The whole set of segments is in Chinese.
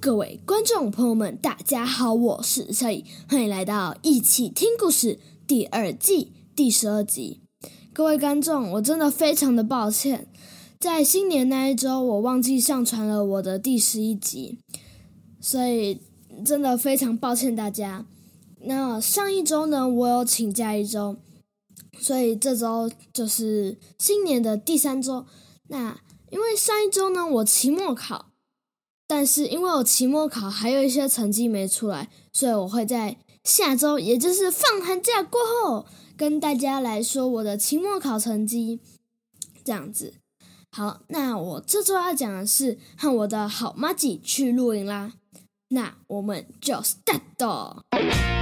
各位观众朋友们，大家好，我是小雨，欢迎来到一起听故事第二季第十二集。各位观众，我真的非常的抱歉，在新年那一周，我忘记上传了我的第十一集，所以真的非常抱歉大家。那上一周呢，我有请假一周，所以这周就是新年的第三周。那因为上一周呢，我期末考。但是因为我期末考还有一些成绩没出来，所以我会在下周，也就是放寒假过后，跟大家来说我的期末考成绩。这样子，好，那我这周要讲的是和我的好妈子去露营啦。那我们就 start。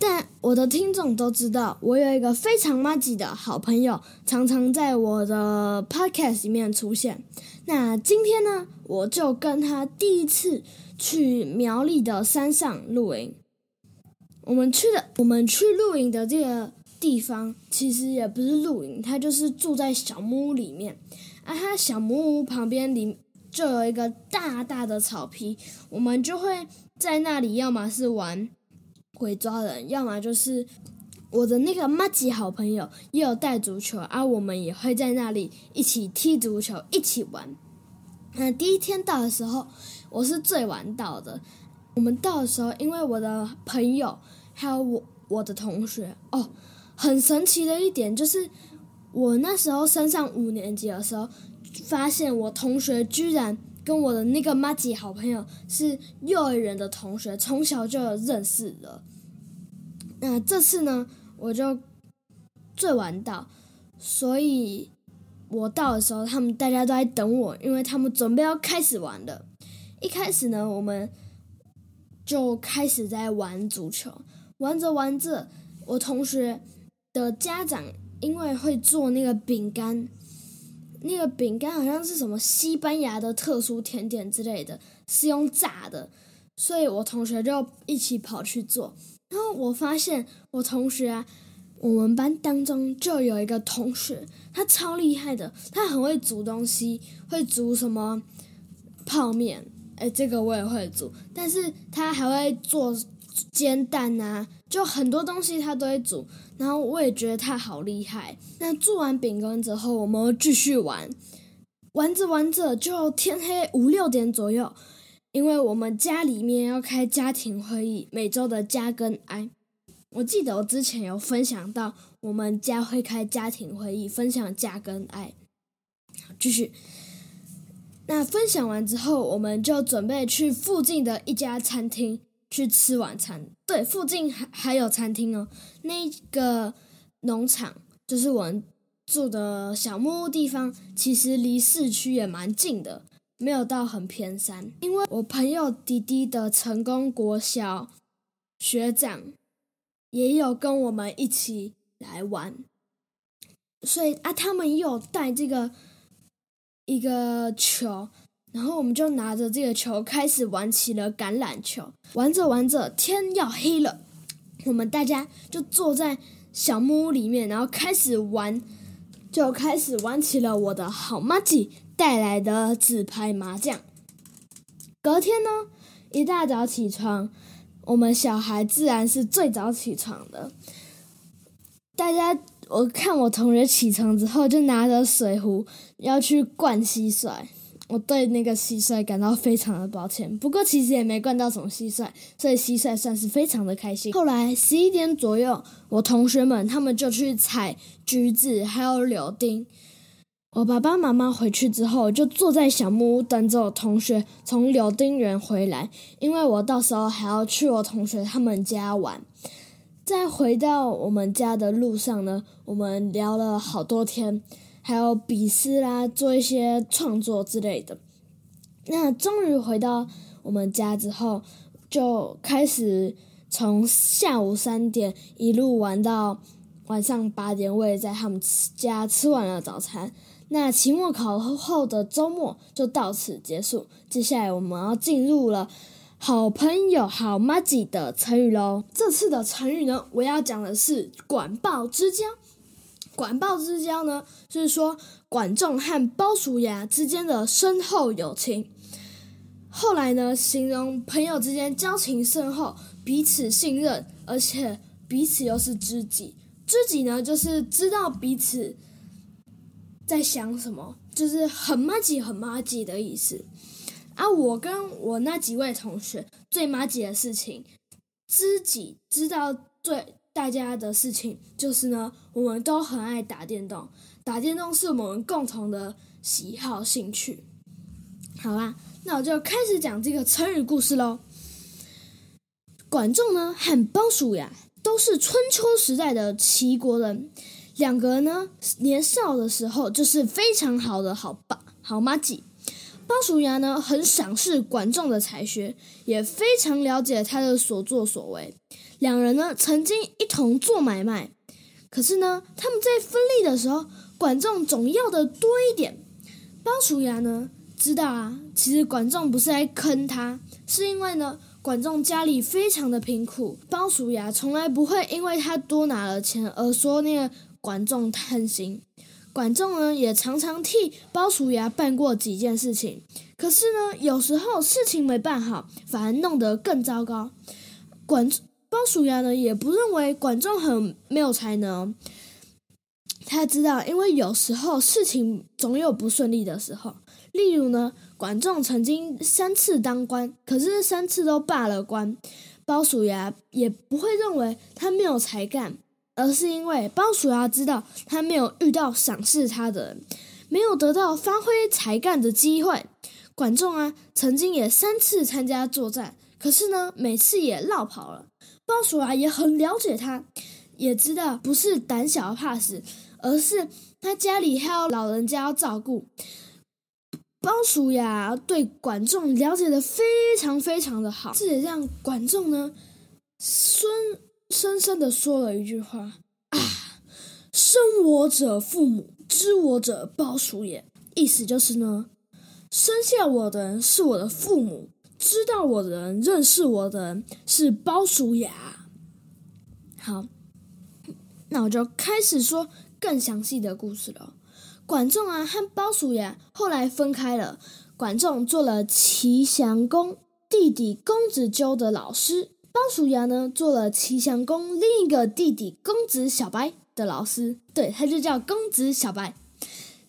但我的听众都知道，我有一个非常麻吉的好朋友，常常在我的 podcast 里面出现。那今天呢，我就跟他第一次去苗栗的山上露营。我们去的，我们去露营的这个地方，其实也不是露营，他就是住在小木屋里面。啊，他小木屋旁边里就有一个大大的草皮，我们就会在那里，要么是玩。鬼抓人，要么就是我的那个麻吉好朋友也有带足球，而、啊、我们也会在那里一起踢足球，一起玩。那第一天到的时候，我是最晚到的。我们到的时候，因为我的朋友还有我我的同学哦，很神奇的一点就是，我那时候升上五年级的时候，发现我同学居然。跟我的那个麻吉好朋友是幼儿园的同学，从小就认识了。那这次呢，我就最晚到，所以我到的时候，他们大家都在等我，因为他们准备要开始玩了。一开始呢，我们就开始在玩足球，玩着玩着，我同学的家长因为会做那个饼干。那个饼干好像是什么西班牙的特殊甜点之类的，是用炸的，所以我同学就一起跑去做。然后我发现我同学啊，我们班当中就有一个同学，他超厉害的，他很会煮东西，会煮什么泡面，哎，这个我也会煮，但是他还会做煎蛋啊。就很多东西他都会煮，然后我也觉得他好厉害。那做完饼干之后，我们继续玩，玩着玩着就天黑五六点左右，因为我们家里面要开家庭会议，每周的家跟哀。我记得我之前有分享到，我们家会开家庭会议，分享家跟爱。继续，那分享完之后，我们就准备去附近的一家餐厅。去吃晚餐，对，附近还还有餐厅哦。那个农场就是我们住的小木屋地方，其实离市区也蛮近的，没有到很偏山。因为我朋友弟弟的成功国小学长也有跟我们一起来玩，所以啊，他们也有带这个一个球。然后我们就拿着这个球开始玩起了橄榄球，玩着玩着天要黑了，我们大家就坐在小木屋里面，然后开始玩，就开始玩起了我的好妈吉带来的纸牌麻将。隔天呢，一大早起床，我们小孩自然是最早起床的，大家我看我同学起床之后就拿着水壶要去灌蟋蟀。我对那个蟋蟀感到非常的抱歉，不过其实也没灌到什么蟋蟀，所以蟋蟀算是非常的开心。后来十一点左右，我同学们他们就去采橘子还有柳丁。我爸爸妈妈回去之后，就坐在小木屋等着我同学从柳丁园回来，因为我到时候还要去我同学他们家玩。在回到我们家的路上呢，我们聊了好多天。还有笔试啦，做一些创作之类的。那终于回到我们家之后，就开始从下午三点一路玩到晚上八点。我也在他们家吃完了早餐。那期末考后的周末就到此结束。接下来我们要进入了好朋友好麻吉的成语喽。这次的成语呢，我要讲的是“管鲍之交”。管鲍之交呢，就是说管仲和鲍叔牙之间的深厚友情。后来呢，形容朋友之间交情深厚，彼此信任，而且彼此又是知己。知己呢，就是知道彼此在想什么，就是很麻吉、很麻吉的意思。啊，我跟我那几位同学最麻吉的事情，知己知道最大家的事情，就是呢，我们都很爱打电动，打电动是我们共同的喜好兴趣。好啦。那我就开始讲这个成语故事喽。管仲呢和鲍叔牙都是春秋时代的齐国人，两个呢年少的时候就是非常好的好爸好妈吉。鲍叔牙呢很赏识管仲的才学，也非常了解他的所作所为。两人呢曾经一同做买卖，可是呢他们在分利的时候，管仲总要的多一点，鲍叔牙呢。知道啊，其实管仲不是在坑他，是因为呢，管仲家里非常的贫苦，鲍叔牙从来不会因为他多拿了钱而说那个管仲贪心。管仲呢，也常常替鲍叔牙办过几件事情，可是呢，有时候事情没办好，反而弄得更糟糕。管鲍叔牙呢，也不认为管仲很没有才能，他知道，因为有时候事情总有不顺利的时候。例如呢，管仲曾经三次当官，可是三次都罢了官。鲍叔牙也不会认为他没有才干，而是因为鲍叔牙知道他没有遇到赏识他的人，没有得到发挥才干的机会。管仲啊，曾经也三次参加作战，可是呢，每次也落跑了。鲍叔牙也很了解他，也知道不是胆小怕死，而是他家里还有老人家要照顾。鲍叔牙对管仲了解的非常非常的好，这也让管仲呢，深深深的说了一句话啊：“生我者父母，知我者鲍叔也。”意思就是呢，生下我的人是我的父母，知道我的人、认识我的人是鲍叔牙。好，那我就开始说更详细的故事了。管仲啊和鲍叔牙后来分开了，管仲做了齐襄公弟弟公子纠的老师，鲍叔牙呢做了齐襄公另一个弟弟公子小白的老师，对，他就叫公子小白。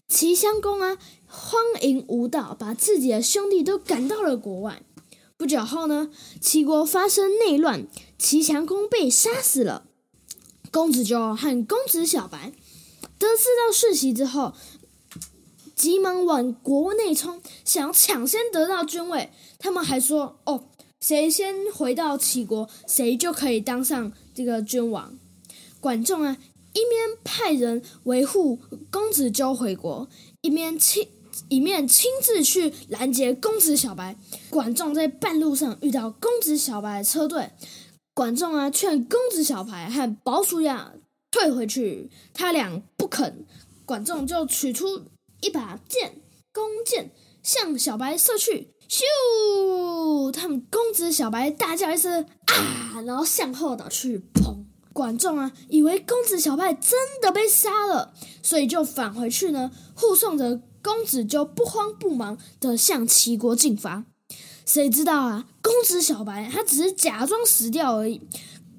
齐襄公啊荒淫无道，把自己的兄弟都赶到了国外。不久后呢，齐国发生内乱，齐襄公被杀死了，公子纠和公子小白。得知到讯息之后，急忙往国内冲，想要抢先得到君位。他们还说：“哦，谁先回到齐国，谁就可以当上这个君王。”管仲啊，一面派人维护公子纠回国，一面亲一面亲自去拦截公子小白。管仲在半路上遇到公子小白的车队，管仲啊劝公子小白和鲍叔牙。退回去，他俩不肯，管仲就取出一把剑，弓箭向小白射去，咻！他们公子小白大叫一声啊，然后向后倒去，砰！管仲啊，以为公子小白真的被杀了，所以就返回去呢，护送着公子就不慌不忙的向齐国进发。谁知道啊，公子小白他只是假装死掉而已，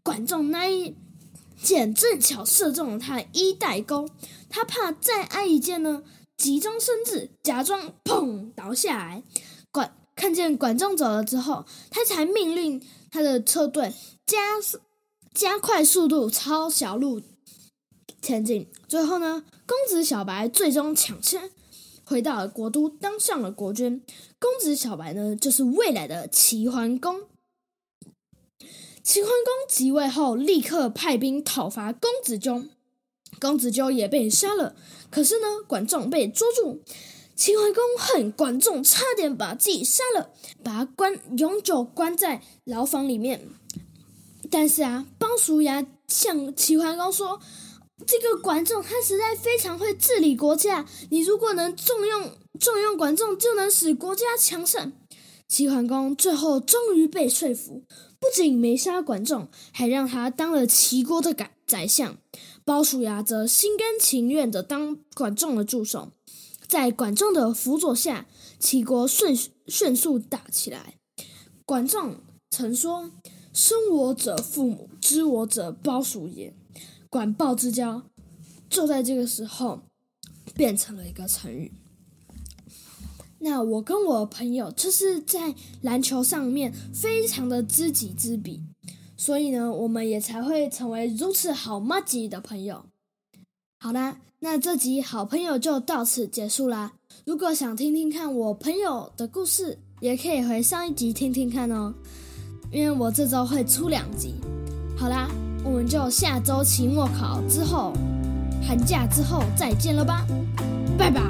管仲那一。箭正巧射中了他的衣带钩，他怕再挨一箭呢，急中生智，假装砰倒下来。管看见管仲走了之后，他才命令他的车队加加快速度抄小路前进。最后呢，公子小白最终抢先回到了国都，当上了国君。公子小白呢，就是未来的齐桓公。齐桓公即位后，立刻派兵讨伐公子纠，公子纠也被杀了。可是呢，管仲被捉住，齐桓公恨管仲，差点把自己杀了，把他关永久关在牢房里面。但是啊，鲍叔牙向齐桓公说：“这个管仲他实在非常会治理国家。你如果能重用重用管仲，就能使国家强盛。齐桓公最后终于被说服，不仅没杀管仲，还让他当了齐国的宰宰相。鲍叔牙则心甘情愿地当管仲的助手。在管仲的辅佐下，齐国迅迅速打起来。管仲曾说：“生我者父母，知我者鲍叔也。”管鲍之交，就在这个时候变成了一个成语。那我跟我朋友就是在篮球上面非常的知己知彼，所以呢，我们也才会成为如此好麻吉的朋友。好啦，那这集好朋友就到此结束啦。如果想听听看我朋友的故事，也可以回上一集听听看哦，因为我这周会出两集。好啦。我们就下周期末考之后，寒假之后再见了吧，拜拜。